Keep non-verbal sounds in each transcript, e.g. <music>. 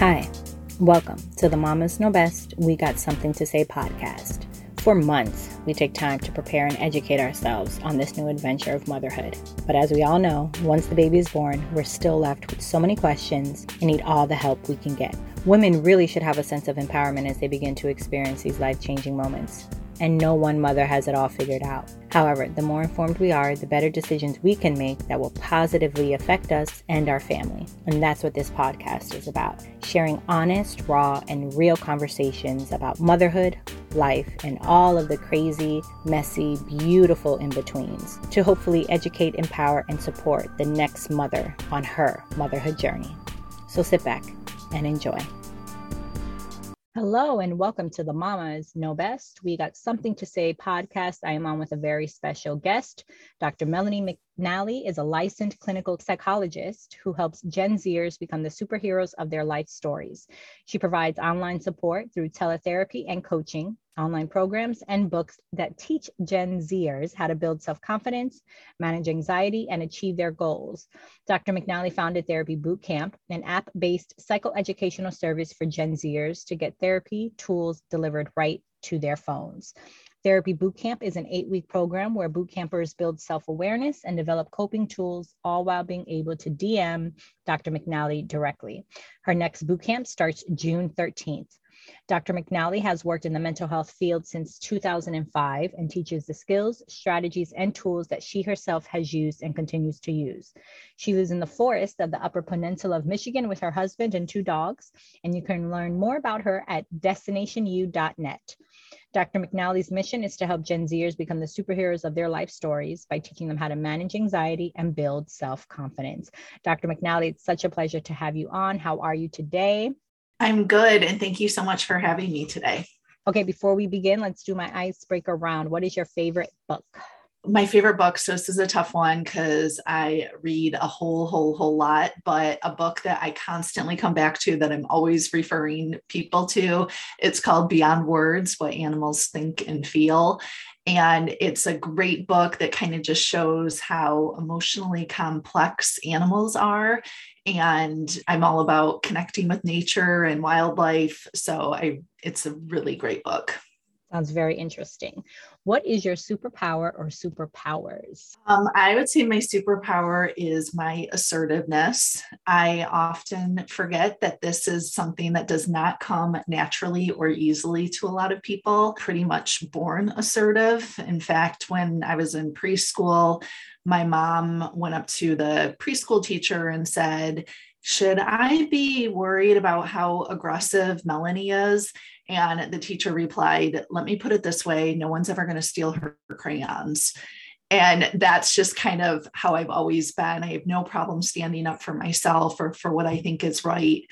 Hi, welcome to the Mamas Know Best We Got Something to Say podcast. For months, we take time to prepare and educate ourselves on this new adventure of motherhood. But as we all know, once the baby is born, we're still left with so many questions and need all the help we can get. Women really should have a sense of empowerment as they begin to experience these life changing moments and no one mother has it all figured out. However, the more informed we are, the better decisions we can make that will positively affect us and our family. And that's what this podcast is about sharing honest, raw, and real conversations about motherhood, life, and all of the crazy, messy, beautiful in betweens to hopefully educate, empower, and support the next mother on her motherhood journey. So sit back and enjoy. Hello and welcome to the Mamas Know Best. We got something to say podcast. I am on with a very special guest. Dr. Melanie McNally is a licensed clinical psychologist who helps Gen Zers become the superheroes of their life stories. She provides online support through teletherapy and coaching, online programs, and books that teach Gen Zers how to build self confidence, manage anxiety, and achieve their goals. Dr. McNally founded Therapy Bootcamp, an app based psychoeducational service for Gen Zers to get therapy tools delivered right to their phones. Therapy Bootcamp is an eight week program where bootcampers build self awareness and develop coping tools, all while being able to DM Dr. McNally directly. Her next bootcamp starts June 13th. Dr. McNally has worked in the mental health field since 2005 and teaches the skills, strategies, and tools that she herself has used and continues to use. She lives in the forest of the Upper Peninsula of Michigan with her husband and two dogs, and you can learn more about her at destinationu.net. Dr. McNally's mission is to help Gen Zers become the superheroes of their life stories by teaching them how to manage anxiety and build self confidence. Dr. McNally, it's such a pleasure to have you on. How are you today? I'm good. And thank you so much for having me today. Okay, before we begin, let's do my icebreaker round. What is your favorite book? My favorite book, so this is a tough one because I read a whole, whole, whole lot, but a book that I constantly come back to that I'm always referring people to, it's called Beyond Words What Animals Think and Feel. And it's a great book that kind of just shows how emotionally complex animals are and I'm all about connecting with nature and wildlife. So I it's a really great book. Sounds very interesting. What is your superpower or superpowers? Um, I would say my superpower is my assertiveness. I often forget that this is something that does not come naturally or easily to a lot of people, pretty much born assertive. In fact, when I was in preschool, my mom went up to the preschool teacher and said, should I be worried about how aggressive Melanie is? And the teacher replied, Let me put it this way no one's ever going to steal her crayons. And that's just kind of how I've always been. I have no problem standing up for myself or for what I think is right.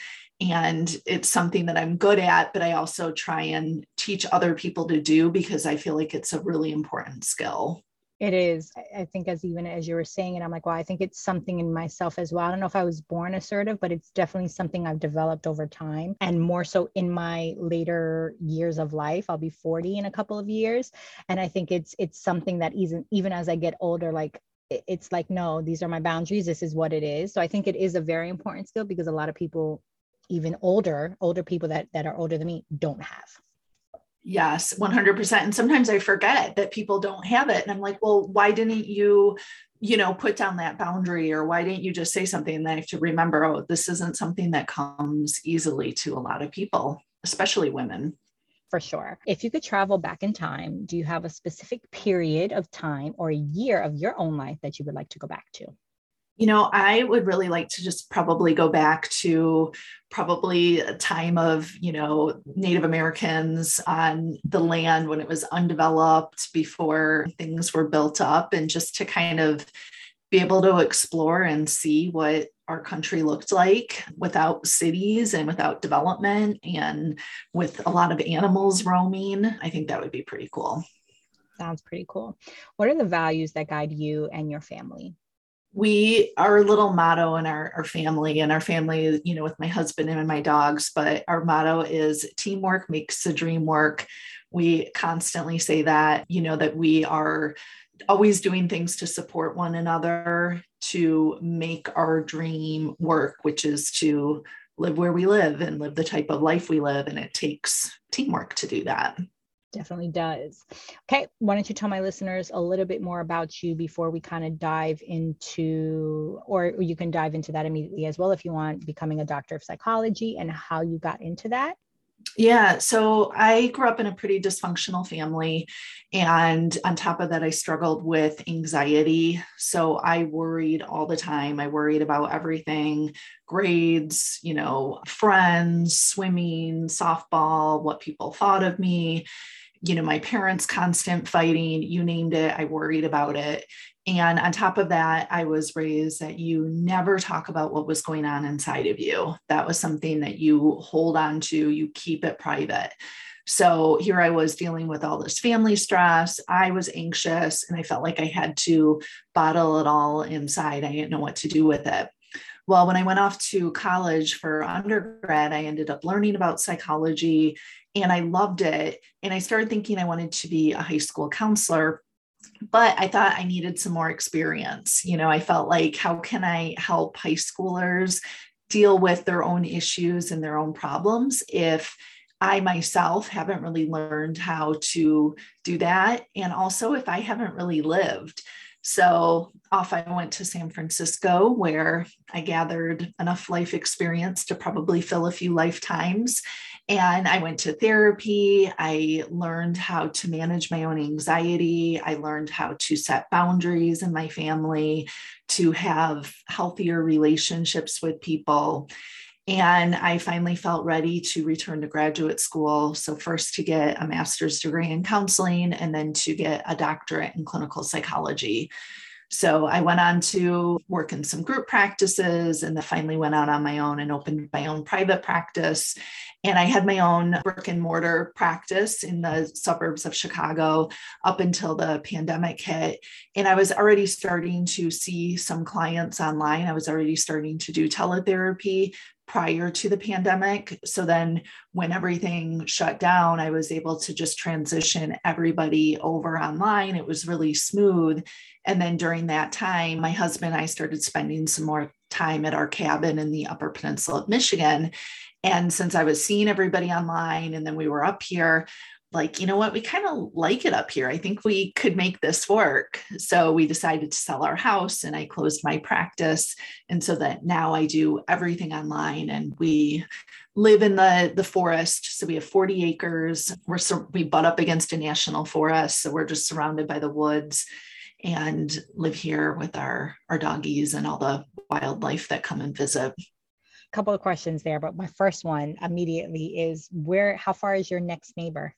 And it's something that I'm good at, but I also try and teach other people to do because I feel like it's a really important skill. It is. I think as even as you were saying it, I'm like, well, I think it's something in myself as well. I don't know if I was born assertive, but it's definitely something I've developed over time and more so in my later years of life. I'll be 40 in a couple of years. And I think it's it's something that even even as I get older, like it's like, no, these are my boundaries. This is what it is. So I think it is a very important skill because a lot of people, even older, older people that that are older than me, don't have. Yes, 100%. And sometimes I forget that people don't have it. And I'm like, well, why didn't you, you know, put down that boundary or why didn't you just say something? And then I have to remember, oh, this isn't something that comes easily to a lot of people, especially women. For sure. If you could travel back in time, do you have a specific period of time or a year of your own life that you would like to go back to? You know, I would really like to just probably go back to probably a time of, you know, Native Americans on the land when it was undeveloped before things were built up and just to kind of be able to explore and see what our country looked like without cities and without development and with a lot of animals roaming. I think that would be pretty cool. Sounds pretty cool. What are the values that guide you and your family? We our little motto in our, our family and our family you know with my husband and my dogs but our motto is teamwork makes the dream work we constantly say that you know that we are always doing things to support one another to make our dream work which is to live where we live and live the type of life we live. And it takes teamwork to do that. Definitely does. Okay, why don't you tell my listeners a little bit more about you before we kind of dive into, or you can dive into that immediately as well if you want, becoming a doctor of psychology and how you got into that? Yeah, so I grew up in a pretty dysfunctional family. And on top of that, I struggled with anxiety. So I worried all the time. I worried about everything grades, you know, friends, swimming, softball, what people thought of me you know, my parents' constant fighting, you named it, I worried about it. And on top of that, I was raised that you never talk about what was going on inside of you. That was something that you hold on to, you keep it private. So here I was dealing with all this family stress. I was anxious and I felt like I had to bottle it all inside. I didn't know what to do with it. Well, when I went off to college for undergrad, I ended up learning about psychology and I loved it. And I started thinking I wanted to be a high school counselor but I thought I needed some more experience. You know, I felt like, how can I help high schoolers deal with their own issues and their own problems if I myself haven't really learned how to do that? And also, if I haven't really lived. So off I went to San Francisco, where I gathered enough life experience to probably fill a few lifetimes. And I went to therapy. I learned how to manage my own anxiety. I learned how to set boundaries in my family, to have healthier relationships with people. And I finally felt ready to return to graduate school. So, first to get a master's degree in counseling, and then to get a doctorate in clinical psychology. So I went on to work in some group practices and then finally went out on my own and opened my own private practice. And I had my own brick and mortar practice in the suburbs of Chicago up until the pandemic hit. And I was already starting to see some clients online. I was already starting to do teletherapy prior to the pandemic. So then when everything shut down, I was able to just transition everybody over online. It was really smooth. And then during that time, my husband and I started spending some more time at our cabin in the Upper Peninsula of Michigan. And since I was seeing everybody online and then we were up here, like, you know what, we kind of like it up here. I think we could make this work. So we decided to sell our house and I closed my practice. And so that now I do everything online and we live in the, the forest. So we have 40 acres. We're, we butt up against a national forest. So we're just surrounded by the woods and live here with our, our doggies and all the wildlife that come and visit couple of questions there, but my first one immediately is where, how far is your next neighbor?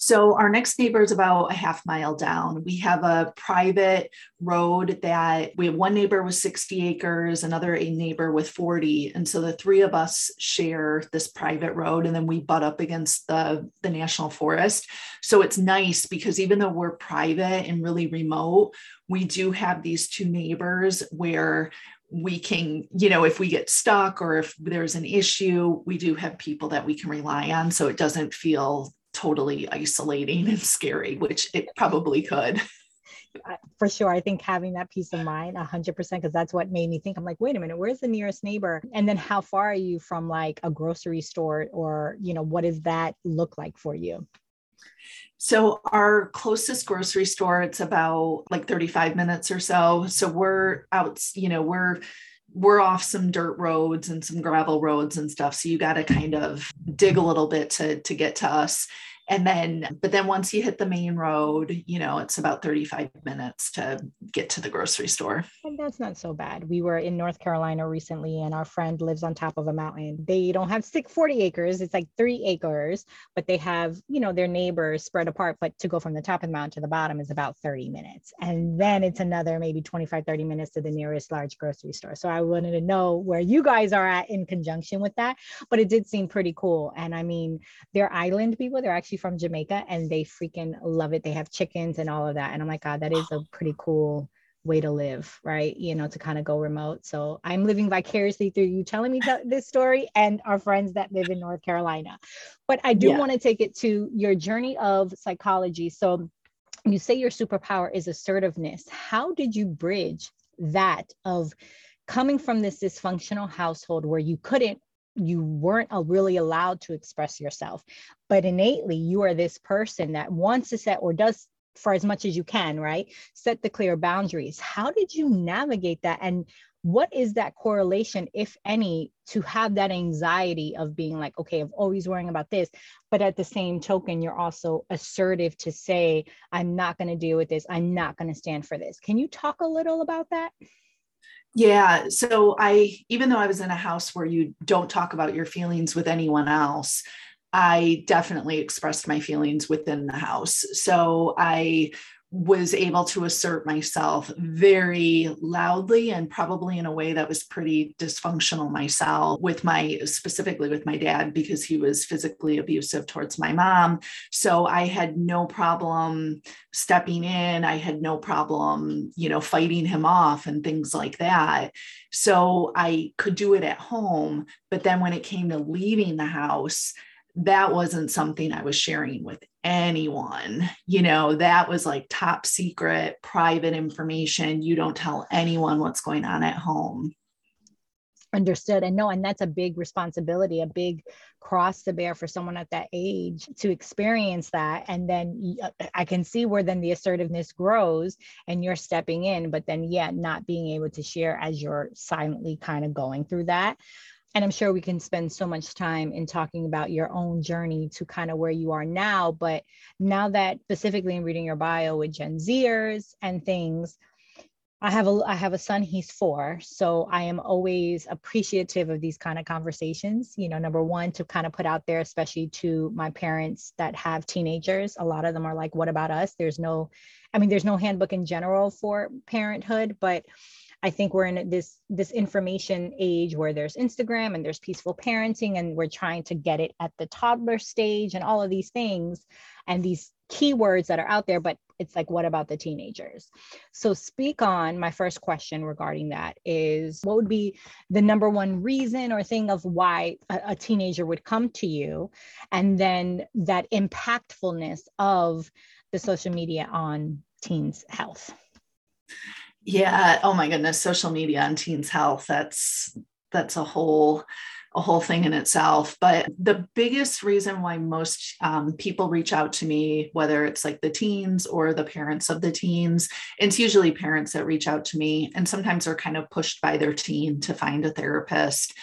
So our next neighbor is about a half mile down. We have a private road that we have one neighbor with 60 acres, another a neighbor with 40. And so the three of us share this private road and then we butt up against the, the national forest. So it's nice because even though we're private and really remote, we do have these two neighbors where we can, you know, if we get stuck or if there's an issue, we do have people that we can rely on. So it doesn't feel totally isolating and scary, which it probably could. For sure. I think having that peace of mind 100% because that's what made me think I'm like, wait a minute, where's the nearest neighbor? And then how far are you from like a grocery store or, you know, what does that look like for you? So our closest grocery store, it's about like 35 minutes or so. So we're out, you know, we're we're off some dirt roads and some gravel roads and stuff. So you got to kind of dig a little bit to to get to us and then but then once you hit the main road you know it's about 35 minutes to get to the grocery store. And that's not so bad. We were in north carolina recently and our friend lives on top of a mountain. They don't have six, 40 acres. It's like three acres but they have you know their neighbors spread apart but to go from the top of the mountain to the bottom is about 30 minutes. And then it's another maybe 25 30 minutes to the nearest large grocery store. So i wanted to know where you guys are at in conjunction with that but it did seem pretty cool. And i mean they're island people. They're actually from Jamaica and they freaking love it. They have chickens and all of that. And I'm like, God, that is a oh. pretty cool way to live, right? You know, to kind of go remote. So I'm living vicariously through you telling me this story and our friends that live in North Carolina. But I do yeah. want to take it to your journey of psychology. So you say your superpower is assertiveness. How did you bridge that of coming from this dysfunctional household where you couldn't you weren't uh, really allowed to express yourself. But innately you are this person that wants to set or does for as much as you can right? Set the clear boundaries. How did you navigate that? And what is that correlation if any to have that anxiety of being like okay i'm always worrying about this but at the same token you're also assertive to say i'm not going to deal with this. I'm not going to stand for this. Can you talk a little about that yeah. So I, even though I was in a house where you don't talk about your feelings with anyone else, I definitely expressed my feelings within the house. So I was able to assert myself very loudly and probably in a way that was pretty dysfunctional myself with my specifically with my dad because he was physically abusive towards my mom. So i had no problem stepping in. I had no problem you know fighting him off and things like that. So i could do it at home but then when it came to leaving the house that wasn't something I was sharing with anyone. You know, that was like top secret, private information. You don't tell anyone what's going on at home. Understood. And no, and that's a big responsibility, a big cross to bear for someone at that age to experience that. And then uh, I can see where then the assertiveness grows and you're stepping in, but then, yeah, not being able to share as you're silently kind of going through that and I'm sure we can spend so much time in talking about your own journey to kind of where you are now. But now that specifically in reading your bio with Gen Zers and things, I have a I have a son, he's four. So I am always appreciative of these kind of conversations. You know, number one, to kind of put out there, especially to my parents that have teenagers. A lot of them are like, what about us? There's no, I mean, there's no handbook in general for parenthood, but I think we're in this this information age where there's Instagram and there's peaceful parenting and we're trying to get it at the toddler stage and all of these things and these keywords that are out there but it's like what about the teenagers? So speak on my first question regarding that is what would be the number one reason or thing of why a, a teenager would come to you? And then that impactfulness of the social media on teens health yeah. Oh my goodness. Social media and teens health. That's that's a whole a whole thing in itself. But the biggest reason why most um, people reach out to me, whether it's like the teens or the parents of the teens, it's usually parents that reach out to me, and sometimes they're kind of pushed by their teen to find a therapist.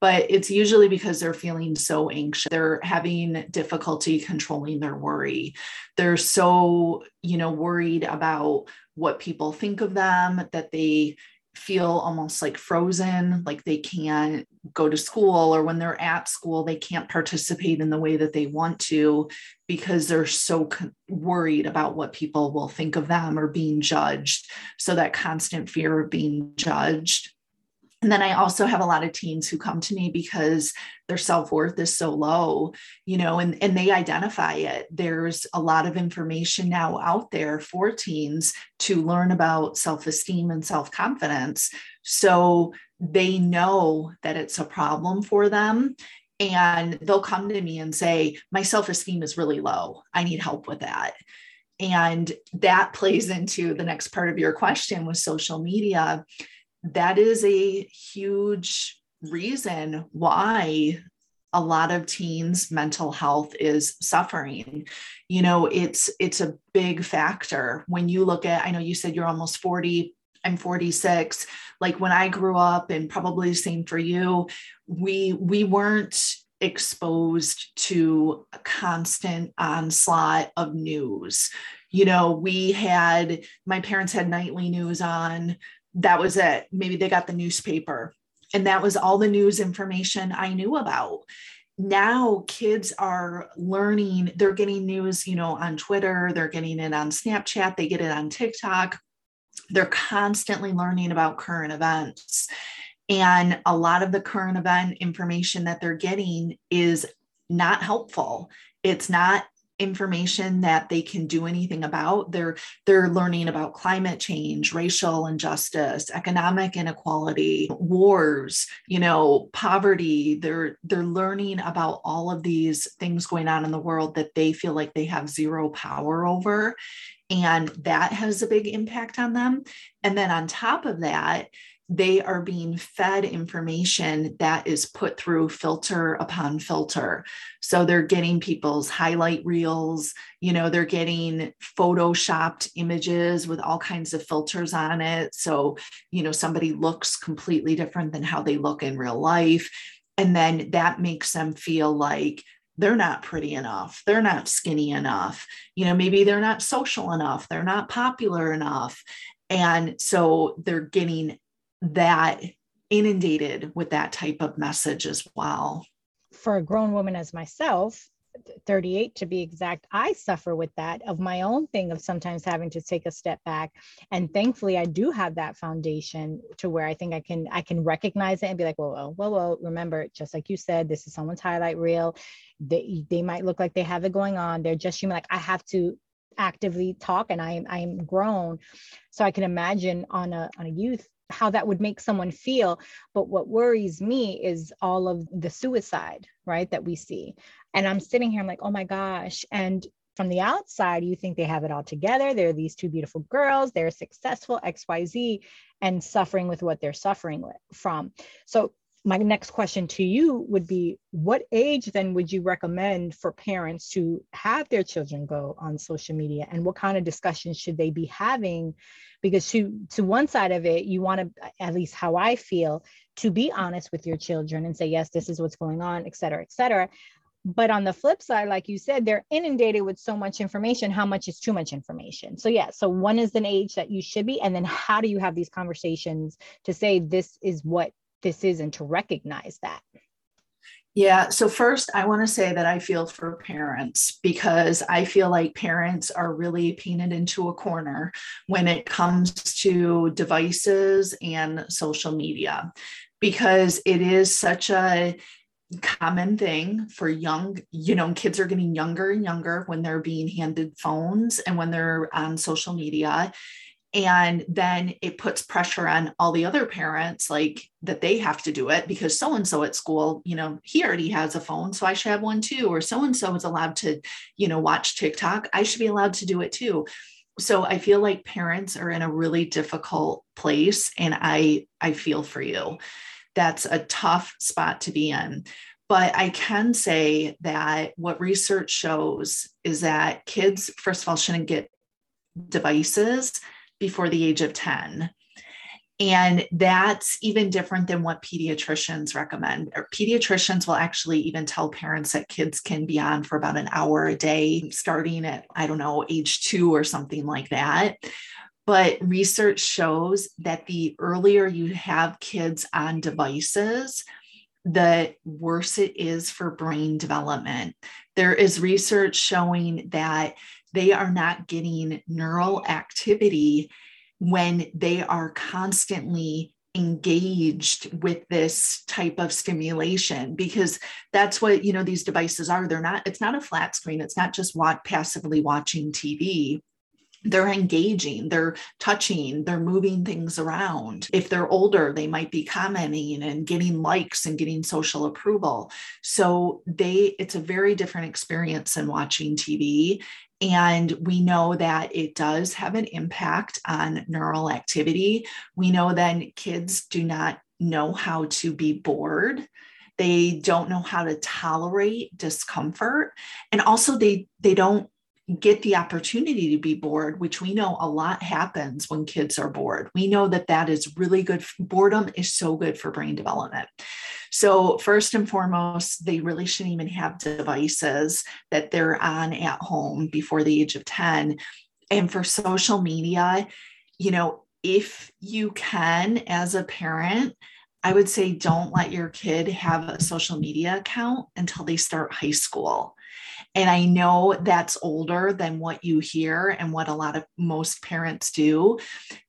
But it's usually because they're feeling so anxious. They're having difficulty controlling their worry. They're so, you know, worried about what people think of them, that they feel almost like frozen, like they can't go to school, or when they're at school, they can't participate in the way that they want to because they're so worried about what people will think of them or being judged. So, that constant fear of being judged and then I also have a lot of teens who come to me because their self-worth is so low, you know, and, and they identify it. There's a lot of information now out there for teens to learn about self-esteem and self-confidence. So they know that it's a problem for them. And they'll come to me and say, My self-esteem is really low. I need help with that. And that plays into the next part of your question with social media that is a huge reason why a lot of teens mental health is suffering. You know it's it's a big factor. When you look at i know you said you're almost 40 i'm 46 like when i grew up and probably the same for you we we weren't exposed to a constant onslaught of news. You know we had my parents had nightly news on that was it. Maybe they got the newspaper, and that was all the news information I knew about. Now kids are learning, they're getting news, you know, on Twitter, they're getting it on Snapchat, they get it on TikTok. They're constantly learning about current events. And a lot of the current event information that they're getting is not helpful. It's not information that they can do anything about. They're they're learning about climate change racial injustice economic inequality wars you know poverty. They're they're learning about all of these things going on in the world that they feel like they have zero power over and that has a big impact on them. And then on top of that they are being fed information that is put through filter upon filter. So they're getting people's highlight reels, you know, they're getting photoshopped images with all kinds of filters on it. So, you know, somebody looks completely different than how they look in real life. And then that makes them feel like they're not pretty enough. They're not skinny enough. You know, maybe they're not social enough. They're not popular enough. And so they're getting that inundated with that type of message as well. For a grown woman as myself, 38 to be exact, I suffer with that of my own thing of sometimes having to take a step back. And thankfully I do have that foundation to where I think I can I can recognize it and be like, whoa, whoa, whoa, whoa. Remember, just like you said, this is someone's highlight reel. They they might look like they have it going on. They're just human. Like I have to actively talk and I am I am grown. So I can imagine on a on a youth how that would make someone feel. But what worries me is all of the suicide, right, that we see. And I'm sitting here, I'm like, oh my gosh. And from the outside, you think they have it all together. They're these two beautiful girls, they're successful, XYZ, and suffering with what they're suffering with, from. So my next question to you would be what age then would you recommend for parents to have their children go on social media? And what kind of discussions should they be having? Because to to one side of it you want to at least how i feel to be honest with your children and say yes this is what's going on et cetera et cetera. But on the flip side like you said they're inundated with so much information how much is too much information? So yeah so one is an age that you should be and then how do you have these conversations to say this is what this is and to recognize that? Yeah. So, first, I want to say that I feel for parents because I feel like parents are really painted into a corner when it comes to devices and social media because it is such a common thing for young you know kids are getting younger and younger when they're being handed phones and when they're on social media and then it puts pressure on all the other parents like that they have to do it because so and so at school you know he already has a phone so i should have one too or so and so is allowed to you know watch tiktok i should be allowed to do it too. So i feel like parents are in a really difficult place and i i feel for you. That's a tough spot to be in. But I can say that what research shows is that kids, first of all, shouldn't get devices before the age of 10. And that's even different than what pediatricians recommend. Or pediatricians will actually even tell parents that kids can be on for about an hour a day, starting at, I don't know, age two or something like that. But research shows that the earlier you have kids on devices, the worse it is for brain development. There is research showing that they are not getting neural activity when they are constantly engaged with this type of stimulation because that's what you know these devices are. They're not it's not a flat screen. It's not just what passively watching tv they're engaging, they're touching, they're moving things around. If they're older, they might be commenting and getting likes and getting social approval. So they it's a very different experience than watching TV and we know that it does have an impact on neural activity. We know then kids do not know how to be bored they don't know how to tolerate discomfort and also they they don't get the opportunity to be bored, which we know a lot happens when kids are bored. We know that that is really good. Boredom is so good for brain development. So, first and foremost, they really shouldn't even have devices that they're on at home before the age of 10. And for social media, you know, if you can, as a parent, I would say don't let your kid have a social media account until they start high school and I know that's older than what you hear and what a lot of most parents do.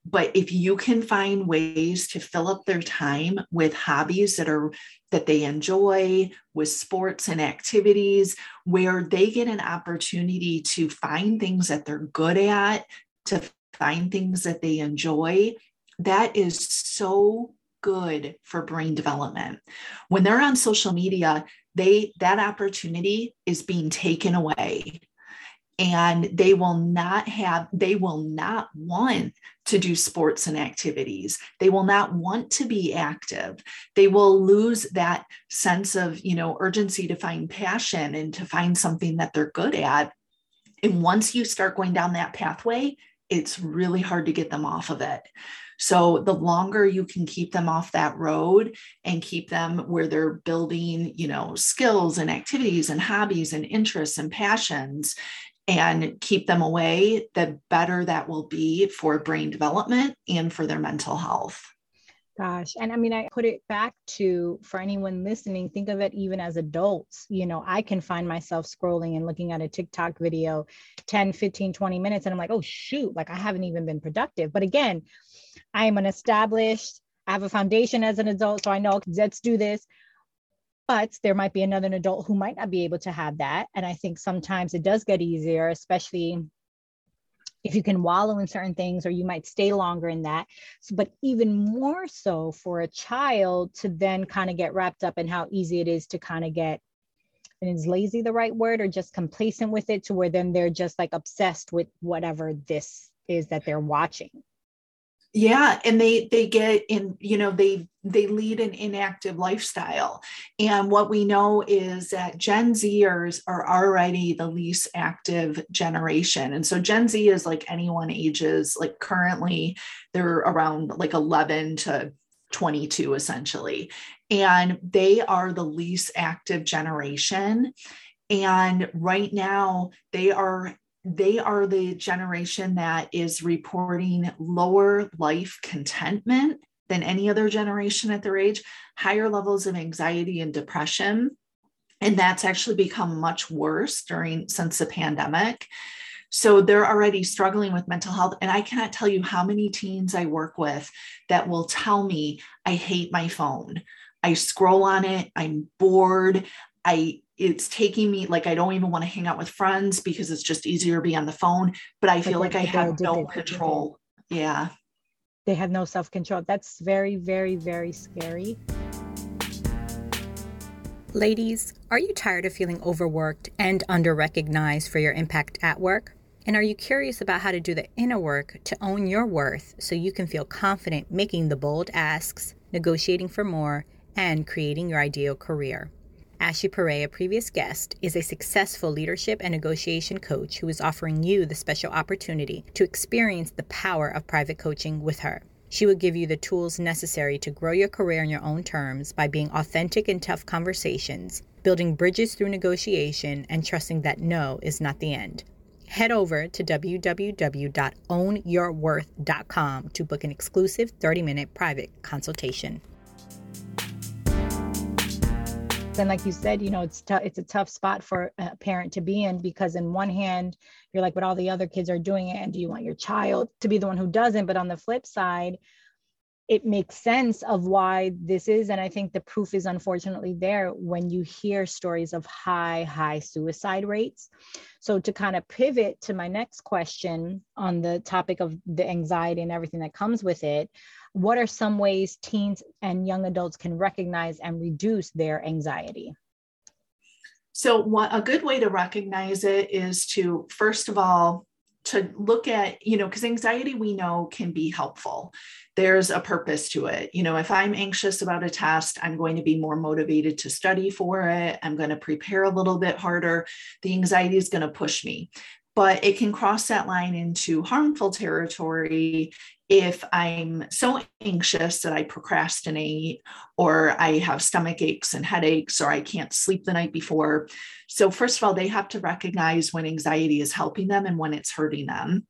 But if you can find ways to fill up their time with hobbies that are that they enjoy, with sports and activities, where they get an opportunity to find things that they're good at, to find things that they enjoy, that is so good for brain development. When they're on social media, they that opportunity is being taken away. And they will not have they will not want to do sports and activities. They will not want to be active. They will lose that sense of you know urgency to find passion and to find something that they're good at. And once you start going down that pathway it's really hard to get them off of it so the longer you can keep them off that road and keep them where they're building, you know, skills and activities and hobbies and interests and passions and keep them away, the better that will be for brain development and for their mental health. Gosh. And I mean, I put it back to for anyone listening, think of it even as adults. You know, I can find myself scrolling and looking at a TikTok video 10, 15, 20 minutes, and I'm like, oh, shoot, like I haven't even been productive. But again, I am an established, I have a foundation as an adult, so I know let's do this. But there might be another adult who might not be able to have that. And I think sometimes it does get easier, especially if you can wallow in certain things or you might stay longer in that. So, but even more so for a child to then kind of get wrapped up in how easy it is to kind of get and is lazy the right word or just complacent with it to where then they're just like obsessed with whatever this is that they're watching yeah and they they get in you know they they lead an inactive lifestyle. And what we know is that gen zers are already the least active generation. And so gen z is like anyone ages like currently they're around like 11 to 22 essentially. And they are the least active generation. And right now they are they are the generation that is reporting lower life contentment than any other generation at their age, higher levels of anxiety and depression. And that's actually become much worse during since the pandemic. So they're already struggling with mental health. And I cannot tell you how many teens I work with that will tell me, I hate my phone. I scroll on it. I'm bored. I it's taking me like I don't even want to hang out with friends because it's just easier to be on the phone. But I feel like, like I have no control. Yeah. They have no self control. That's very, very, very scary. Ladies, are you tired of feeling overworked and under recognized for your impact at work? And are you curious about how to do the inner work to own your worth so you can feel confident making the bold asks, negotiating for more, and creating your ideal career? Ashley Pare, a previous guest, is a successful leadership and negotiation coach who is offering you the special opportunity to experience the power of private coaching with her. She will give you the tools necessary to grow your career on your own terms by being authentic in tough conversations, building bridges through negotiation, and trusting that no is not the end. Head over to www.ownyourworth.com to book an exclusive 30 minute private consultation and like you said you know it's tough it's a tough spot for a parent to be in because in one hand you're like but all the other kids are doing it and do you want your child to be the one who doesn't? But on the flip side it makes sense of why this is and i think the proof is unfortunately there when you hear stories of high high suicide rates. So to kind of pivot to my next question on the topic of the anxiety and everything that comes with it what are some ways teens and young adults can recognize and reduce their anxiety? So, what, a good way to recognize it is to, first of all, to look at, you know, because anxiety we know can be helpful. There's a purpose to it. You know, if I'm anxious about a test, I'm going to be more motivated to study for it. I'm going to prepare a little bit harder. The anxiety is going to push me but it can cross that line into harmful territory if I'm so anxious that I procrastinate, or I have stomach aches and headaches, or I can't sleep the night before. So, first of all, they have to recognize when anxiety is helping them and when it's hurting them.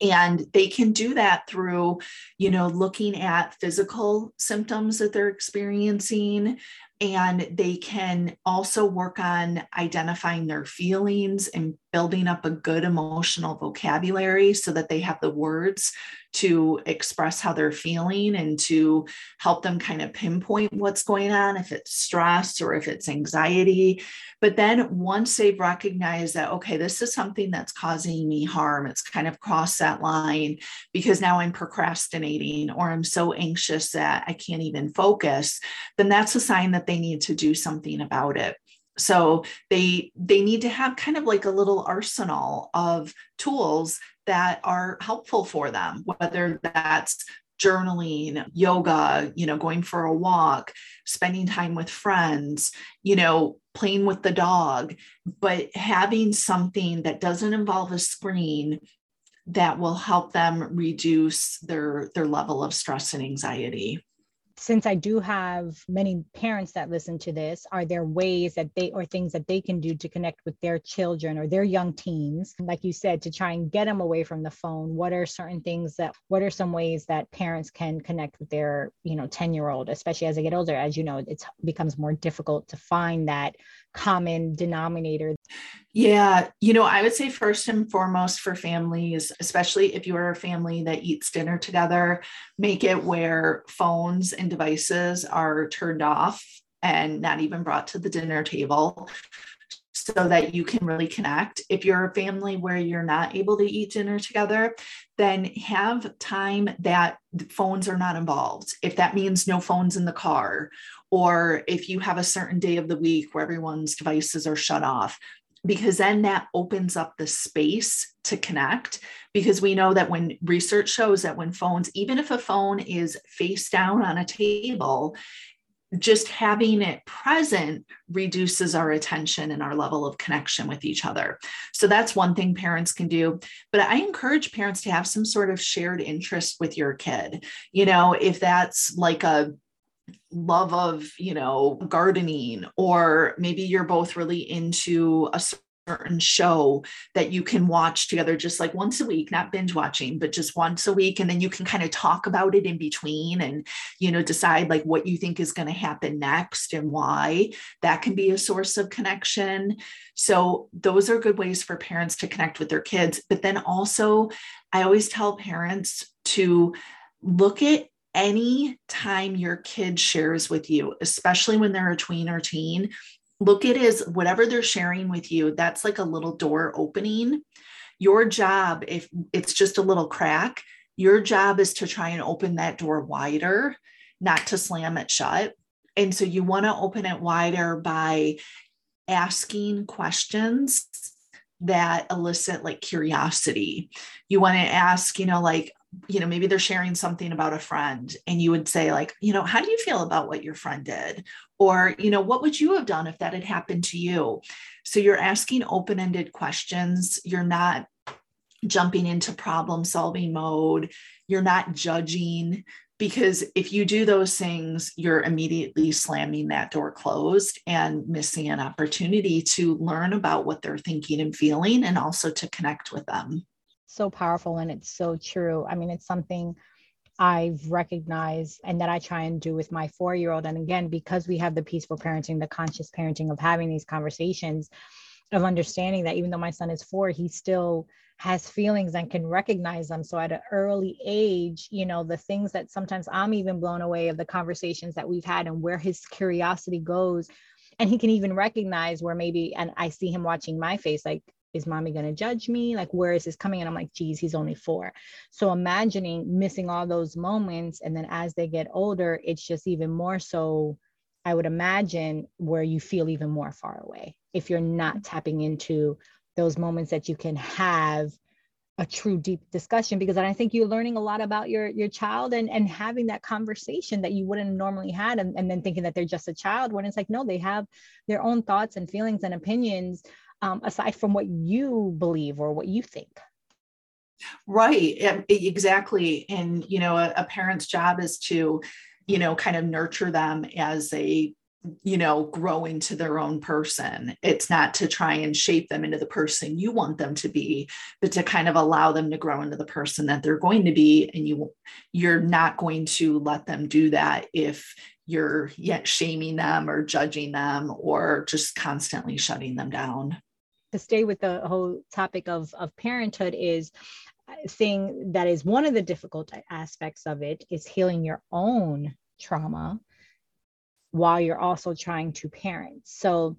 And they can do that through, you know, looking at physical symptoms that they're experiencing, and they can also work on identifying their feelings and building up a good emotional vocabulary so that they have the words to express how they're feeling and to help them kind of pinpoint what's going on, if it's stress or if it's anxiety. But then once they've recognized that, okay, this is something that's causing me harm, it's kind of crossed that line because now I'm procrastinating or I'm so anxious that I can't even focus, then that's a sign that they need to do something about it. So they they need to have kind of like a little arsenal of tools that are helpful for them whether that's journaling, yoga, you know, going for a walk, spending time with friends, you know, playing with the dog, but having something that doesn't involve a screen that will help them reduce their their level of stress and anxiety since I do have many parents that listen to this, are there ways that they or things that they can do to connect with their children or their young teens, like you said, to try and get them away from the phone? What are certain things that, what are some ways that parents can connect with their, you know, 10 year old, especially as they get older? As you know, it becomes more difficult to find that common denominator? Yeah, you know, I would say first and foremost for families, especially if you are a family that eats dinner together, make it where phones and devices are turned off and not even brought to the dinner table so that you can really connect. If you're a family where you're not able to eat dinner together, then have time that phones are not involved. If that means no phones in the car, or if you have a certain day of the week where everyone's devices are shut off, because then that opens up the space to connect. Because we know that when research shows that when phones, even if a phone is face down on a table, just having it present reduces our attention and our level of connection with each other. So that's one thing parents can do. But I encourage parents to have some sort of shared interest with your kid. You know, if that's like a love of you know gardening or maybe you're both really into a certain show that you can watch together just like once a week not binge watching but just once a week and then you can kind of talk about it in between and you know decide like what you think is going to happen next and why. That can be a source of connection. So those are good ways for parents to connect with their kids but then also i always tell parents to look at any time your kid shares with you, especially when they're a tween or teen, look at it as whatever they're sharing with you, that's like a little door opening. Your job, if it's just a little crack, your job is to try and open that door wider, not to slam it shut. And so you want to open it wider by asking questions that elicit like curiosity. You want to ask, you know, like, you know maybe they're sharing something about a friend and you would say like you know how do you feel about what your friend did? Or you know what would you have done if that had happened to you? So you're asking open-ended questions. You're not jumping into problem solving mode. You're not judging because if you do those things you're immediately slamming that door closed and missing an opportunity to learn about what they're thinking and feeling and also to connect with them so powerful and it's so true. I mean, it's something I've recognized and that I try and do with my four year old. And again, because we have the peaceful parenting, the conscious parenting of having these conversations, of understanding that even though my son is four, he still has feelings and can recognize them. So at an early age, you know, the things that sometimes I'm even blown away of the conversations that we've had and where his curiosity goes. And he can even recognize where maybe, and I see him watching my face, like, is mommy going to judge me? Like, where is this coming? And I'm like, geez, he's only four. So imagining missing all those moments. And then as they get older, it's just even more so, I would imagine, where you feel even more far away if you're not tapping into those moments that you can have a true deep discussion because I think you're learning a lot about your your child and and having that conversation that you wouldn't normally had and, and then thinking that they're just a child when it's like no they have their own thoughts and feelings and opinions um, aside from what you believe or what you think? Right exactly and you know a, a parent's job is to you know kind of nurture them as they you know grow into their own person. It's not to try and shape them into the person you want them to be but to kind of allow them to grow into the person that they're going to be and you you're not going to let them do that if you're yet shaming them or judging them or just constantly shutting them down to stay with the whole topic of, of parenthood is uh, thing that is one of the difficult aspects of it is healing your own trauma while you're also trying to parent. So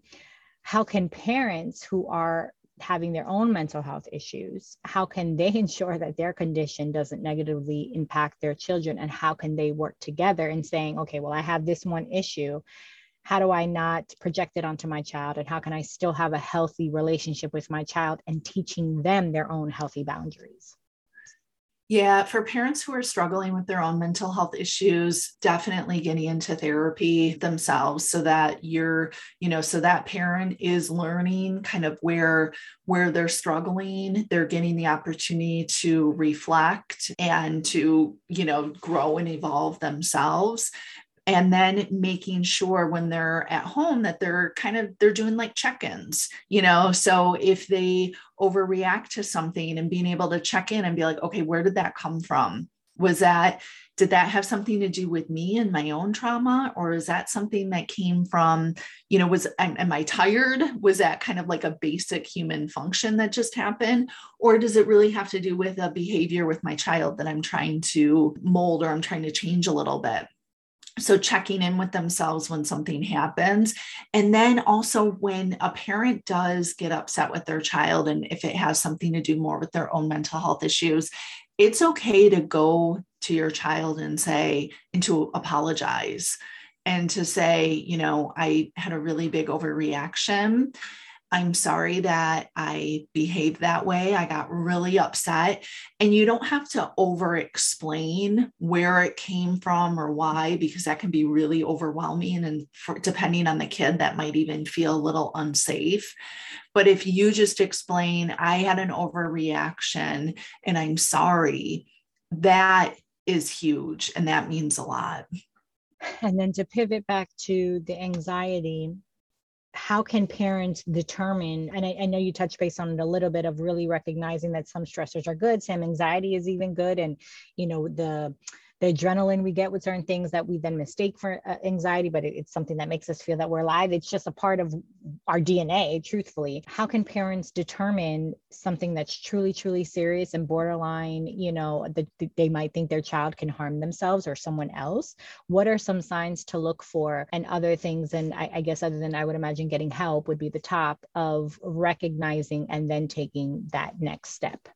how can parents who are having their own mental health issues how can they <laughs> ensure that their condition doesn't negatively impact their children and how can they work together in saying okay well i have this one issue how do I not project it onto my child? And how can I still have a healthy relationship with my child and teaching them their own healthy boundaries? Yeah, for parents who are struggling with their own mental health issues, definitely getting into therapy themselves so that you're, you know, so that parent is learning kind of where where they're struggling, they're getting the opportunity to reflect and to, you know, grow and evolve themselves and then making sure when they're at home that they're kind of they're doing like check-ins you know? So if they overreact to something and being able to check in and be like okay where did that come from? Was that did that have something to do with me and my own trauma? Or is that something that came from you know was am, am i tired? Was that kind of like a basic human function that just happened? Or does it really have to do with a behavior with my child that i'm trying to mold or i'm trying to change a little bit so checking in with themselves when something happens. And then also when a parent does get upset with their child and if it has something to do more with their own mental health issues it's okay to go to your child and say and to apologize and to say you know i had a really big overreaction I'm sorry that I behaved that way. I got really upset. And you don't have to over explain where it came from or why, because that can be really overwhelming. And for, depending on the kid, that might even feel a little unsafe. But if you just explain, I had an overreaction and I'm sorry, that is huge. And that means a lot. And then to pivot back to the anxiety, how can parents determine and I, I, know you touched base on it a little bit of really recognizing that some stressors are good some anxiety is even good and you know the the adrenaline we get with certain things that we then mistake for uh, anxiety, but it, it's something that makes us feel that we're alive. It's just a part of our DNA, truthfully. How can parents determine something that's truly, truly serious and borderline, you know, that they might think their child can harm themselves or someone else? What are some signs to look for and other things? And I, I guess, other than I would imagine getting help, would be the top of recognizing and then taking that next step.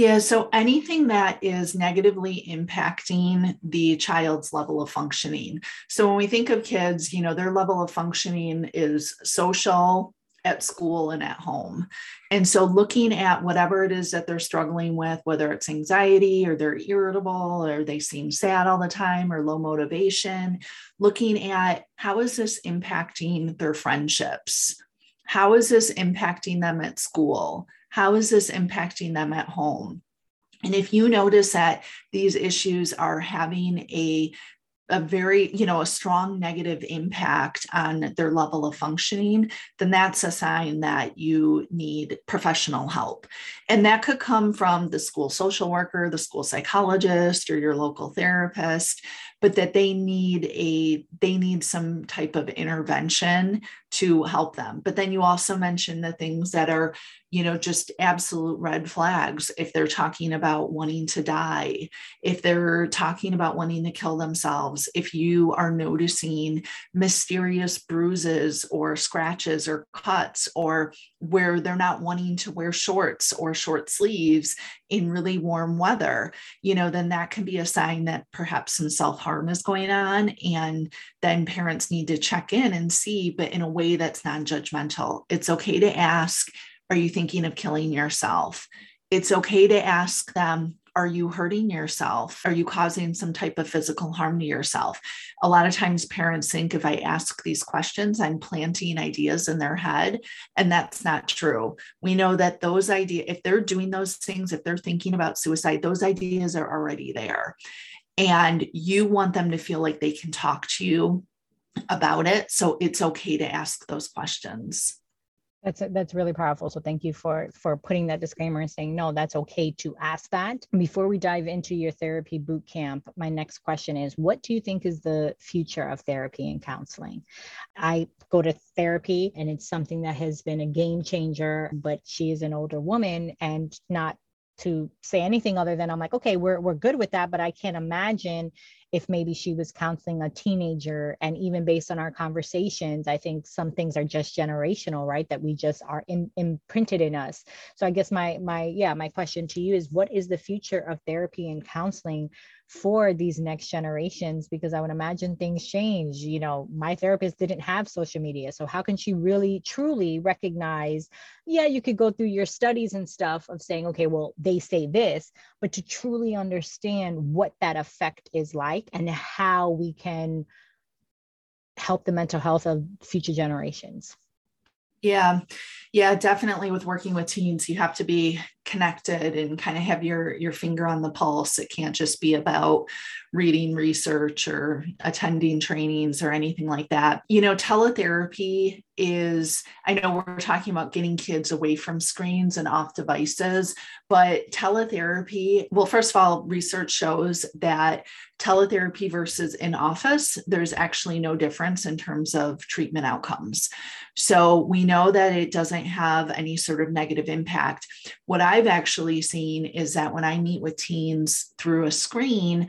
Yeah, so anything that is negatively impacting the child's level of functioning. So when we think of kids, you know, their level of functioning is social, at school and at home. And so, looking at whatever it is that they're struggling with, whether it's anxiety or they're irritable or they seem sad all the time or low motivation, looking at how is this impacting their friendships? How is this impacting them at school? How is this impacting them at home? And if you notice that these issues are having a a very you know a strong negative impact on their level of functioning then that's a sign that you need professional help and that could come from the school social worker the school psychologist or your local therapist but that they need a they need some type of intervention to help them. But then you also mentioned the things that are you know just absolute red flags. If they're talking about wanting to die if they're talking about wanting to kill themselves if you are noticing mysterious bruises or scratches or cuts or where they're not wanting to wear shorts or short sleeves in really warm weather you know then that can be a sign that perhaps some self-harm is going on and then parents need to check in and see. But in a way that's non-judgmental it's okay to ask are you thinking of killing yourself it's okay to ask them are you hurting yourself? Are you causing some type of physical harm to yourself? A lot of times, parents think if I ask these questions, I'm planting ideas in their head, and that's not true. We know that those ideas, if they're doing those things, if they're thinking about suicide, those ideas are already there. And you want them to feel like they can talk to you about it. So it's okay to ask those questions. That's that's really powerful. So thank you for for putting that disclaimer and saying no, that's okay to ask that. Before we dive into your therapy boot camp, my next question is what do you think is the future of therapy and counseling? I go to therapy and it's something that has been a game changer, but she is an older woman and not to say anything other than I'm like, okay, we're we're good with that, but I can't imagine if maybe she was counseling a teenager and even based on our conversations i think some things are just generational right that we just are in, imprinted in us so i guess my my yeah my question to you is what is the future of therapy and counseling for these next generations because I would imagine things change. You know, my therapist didn't have social media. So, how can she really truly recognize? Yeah, you could go through your studies and stuff of saying, okay, well, they say this, but to truly understand what that effect is like and how we can help the mental health of future generations. Yeah. Yeah, definitely with working with teens, you have to be connected and kind of have your your finger on the pulse. It can't just be about reading research or attending trainings or anything like that. You know, teletherapy is I know we're talking about getting kids away from screens and off devices, but teletherapy, well first of all, research shows that teletherapy versus in office, there's actually no difference in terms of treatment outcomes. So we know that it doesn't have any sort of negative impact. What I've actually seen is that when I meet with teens through a screen,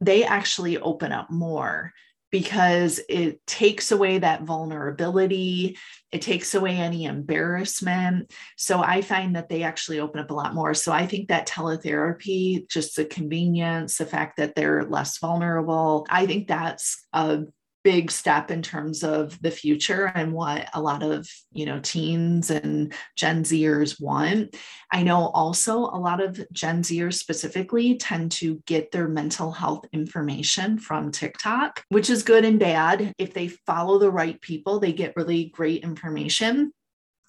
they actually open up more because it takes away that vulnerability. It takes away any embarrassment. So I find that they actually open up a lot more. So I think that teletherapy, just the convenience, the fact that they're less vulnerable, I think that's a big step in terms of the future and what a lot of you know teens and gen zers want. I know also a lot of gen zers specifically tend to get their mental health information from tiktok which is good and bad. If they follow the right people they get really great information.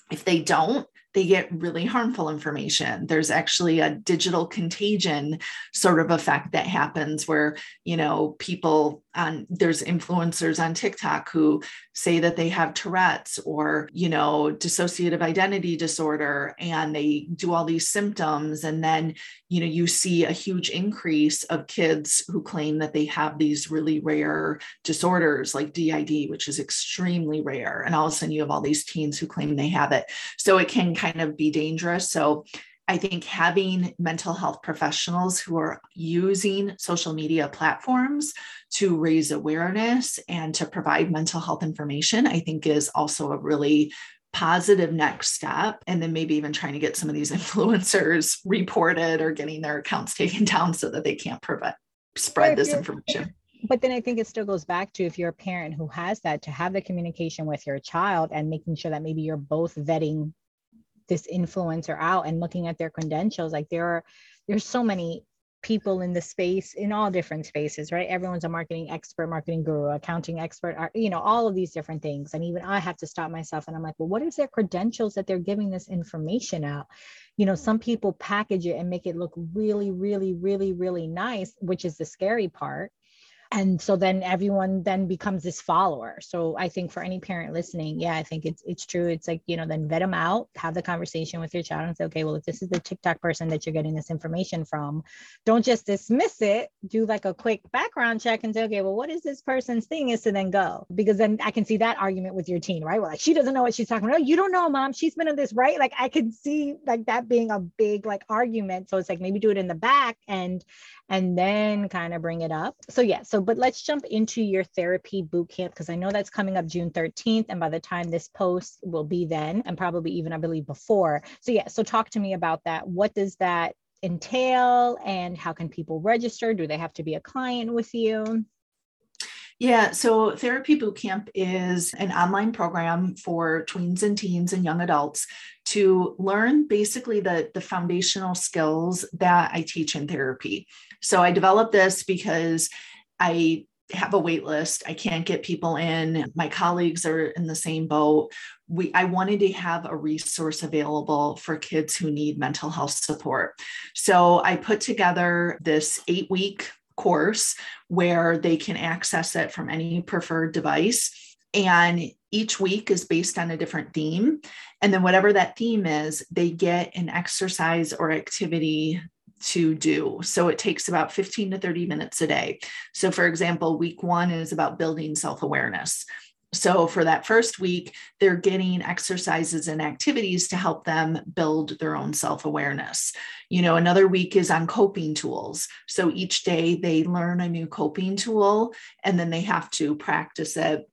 If they don't they get really harmful information. There's actually a digital contagion sort of effect that happens where, you know, people on there's influencers on TikTok who say that they have Tourette's or, you know, dissociative identity disorder and they do all these symptoms. And then, you know, you see a huge increase of kids who claim that they have these really rare disorders like DID, which is extremely rare. And all of a sudden you have all these teens who claim they have it. So it can kind of be dangerous. So I think having mental health professionals who are using social media platforms to raise awareness and to provide mental health information, I think is also a really positive next step. And then maybe even trying to get some of these <laughs> influencers reported or getting their accounts taken down so that they can't prevent spread this information but then I think it still goes back to if you're a parent who has that to have the communication with your child and making sure that maybe you're both vetting this influencer out and looking at their credentials like there are there's so many people in the space in all different spaces right? Everyone's a marketing expert marketing guru accounting expert you know all of these different things. And even i have to stop myself and i'm like well what is their credentials that they're giving this information out? You know some people package it and make it look really really really really nice which is the scary part and so then everyone then becomes this follower. So i think for any parent listening yeah i think it's it's true. It's like you know then vet them out have the conversation with your child and say okay well if this is the tiktok person that you're getting this information from don't just dismiss it. Do like a quick background check and say okay well what is this person's thing is to then go. Because then i can see that argument with your teen right? Well like she doesn't know what she's talking about. You don't know mom. She's been in this right? Like i can see like that being a big like argument. So it's like maybe do it in the back and and then kind of bring it up. So, yeah, so but let's jump into your therapy boot camp because I know that's coming up June 13th. And by the time this post will be then, and probably even, I believe, before. So, yeah, so talk to me about that. What does that entail and how can people register? Do they have to be a client with you? Yeah, so Therapy Bootcamp is an online program for tweens and teens and young adults to learn basically the, the foundational skills that I teach in therapy. So I developed this because I have a wait list. I can't get people in. My colleagues are in the same boat. We I wanted to have a resource available for kids who need mental health support. So I put together this 8-week course where they can access it from any preferred device and each week is based on a different theme. And then, whatever that theme is, they get an exercise or activity to do. So it takes about 15 to 30 minutes a day. So, for example, week one is about building self awareness. So, for that first week, they're getting exercises and activities to help them build their own self awareness. You know, another week is on coping tools. So, each day they learn a new coping tool and then they have to practice it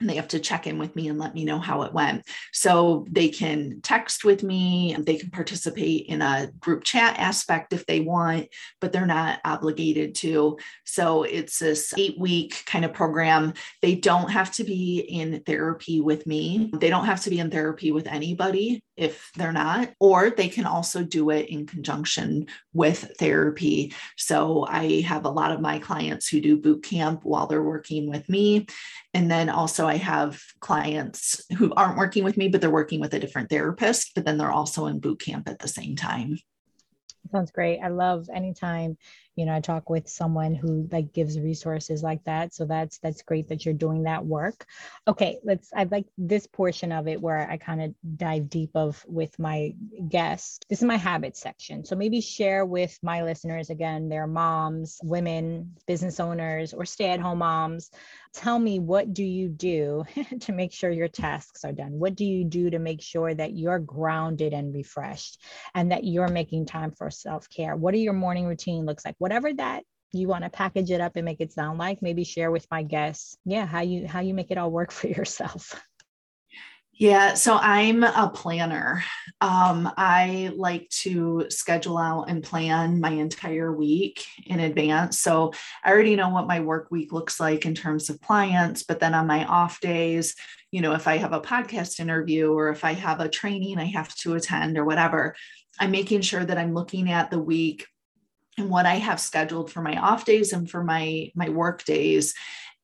they have to check in with me and let me know how it went. So they can text with me, and they can participate in a group chat aspect if they want, but they're not obligated to. So it's this eight week kind of program. They don't have to be in therapy with me, they don't have to be in therapy with anybody if they're not, or they can also do it in conjunction with therapy. So I have a lot of my clients who do boot camp while they're working with me. And then also, I have clients who aren't working with me, but they're working with a different therapist, but then they're also in boot camp at the same time. Sounds great. I love anytime you know i talk with someone who like gives resources like that so that's that's great that you're doing that work. Okay let's i like this portion of it where i kind of dive deep of with my guest. This is my habit section so maybe share with my listeners again their moms women business owners or stay-at-home moms. Tell me what do you do <laughs> to make sure your tasks are done? What do you do to make sure that you're grounded and refreshed and that you're making time for self-care? What are your morning routine looks like whatever that you want to package it up and make it sound like maybe share with my guests yeah how you how you make it all work <laughs> for yourself yeah, so I'm a planner. Um, I like to schedule out and plan my entire week in advance. So I already know what my work week looks like in terms of clients, but then on my off days, you know, if I have a podcast interview or if I have a training I have to attend or whatever, I'm making sure that I'm looking at the week and what I have scheduled for my off days and for my my work days.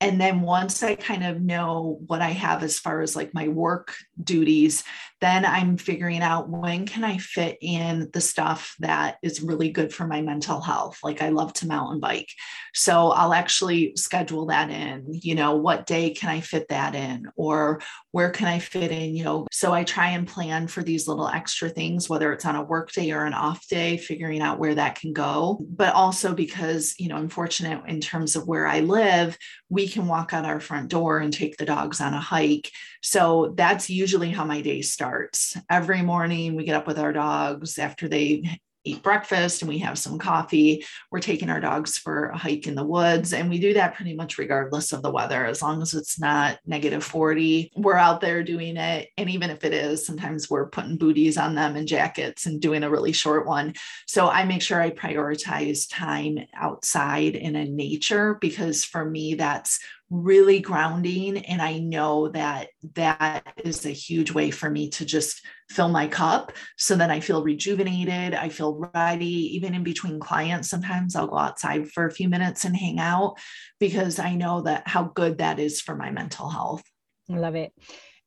And then once i kind of know what i have as far as like my work duties then i'm figuring out when can i fit in the stuff that is really good for my mental health. Like i love to mountain bike. So i'll actually schedule that in you know what day can i fit that in? Or where can i fit in you know? So i try and plan for these little extra things whether it's on a work day or an off day figuring out where that can go. But also because you know i'm fortunate in terms of where i live we can walk out our front door and take the dogs on a hike. So that's usually how my day starts. Every morning we get up with our dogs after they eat breakfast and we have some coffee. We're taking our dogs for a hike in the woods. And we do that pretty much regardless of the weather, as long as it's not negative 40. We're out there doing it. And even if it is, sometimes we're putting booties on them and jackets and doing a really short one. So I make sure I prioritize time outside and in nature because for me, that's really grounding. And I know that that is a huge way for me to just fill my cup so that I feel rejuvenated. I feel ready. Even in between clients, sometimes I'll go outside for a few minutes and hang out because I know that how good that is for my mental health. I love it.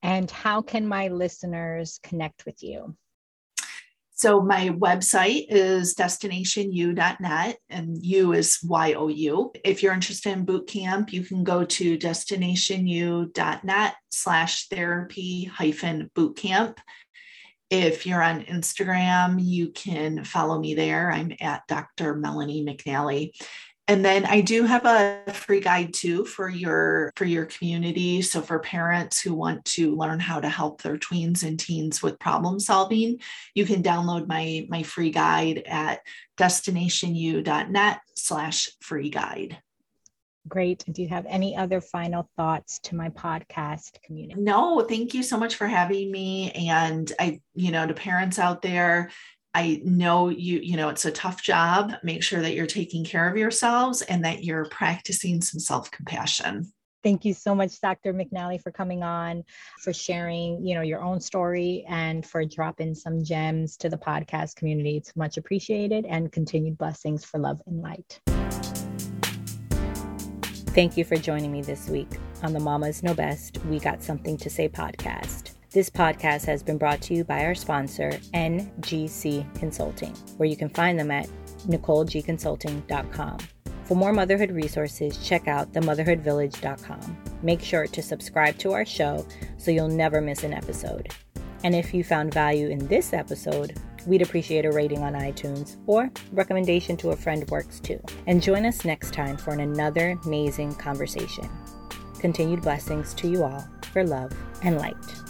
And how can my listeners connect with you? So my website is destinationyou.net and U is Y-O-U. If you're interested in boot camp, you can go to destinationyou.net slash therapy hyphen boot camp. If you're on Instagram, you can follow me there. I'm at Dr. Melanie McNally and then i do have a free guide too for your for your community so for parents who want to learn how to help their tweens and teens with problem solving you can download my my free guide at destinationyou.net slash free guide Great. Do you have any other final thoughts to my podcast community? No, thank you so much for having me. And I, you know, to parents out there, I know you, you know, it's a tough job. Make sure that you're taking care of yourselves and that you're practicing some self compassion. Thank you so much, Dr. McNally, for coming on, for sharing, you know, your own story and for dropping some gems to the podcast community. It's much appreciated and continued blessings for love and light. Thank you for joining me this week on the Mamas Know Best We Got Something to Say podcast. This podcast has been brought to you by our sponsor, NGC Consulting, where you can find them at NicoleGConsulting.com. For more motherhood resources, check out themotherhoodvillage.com. Make sure to subscribe to our show so you'll never miss an episode. And if you found value in this episode, we'd appreciate a rating on iTunes or recommendation to a friend works too. And join us next time for another amazing conversation. Continued blessings to you all for love and light.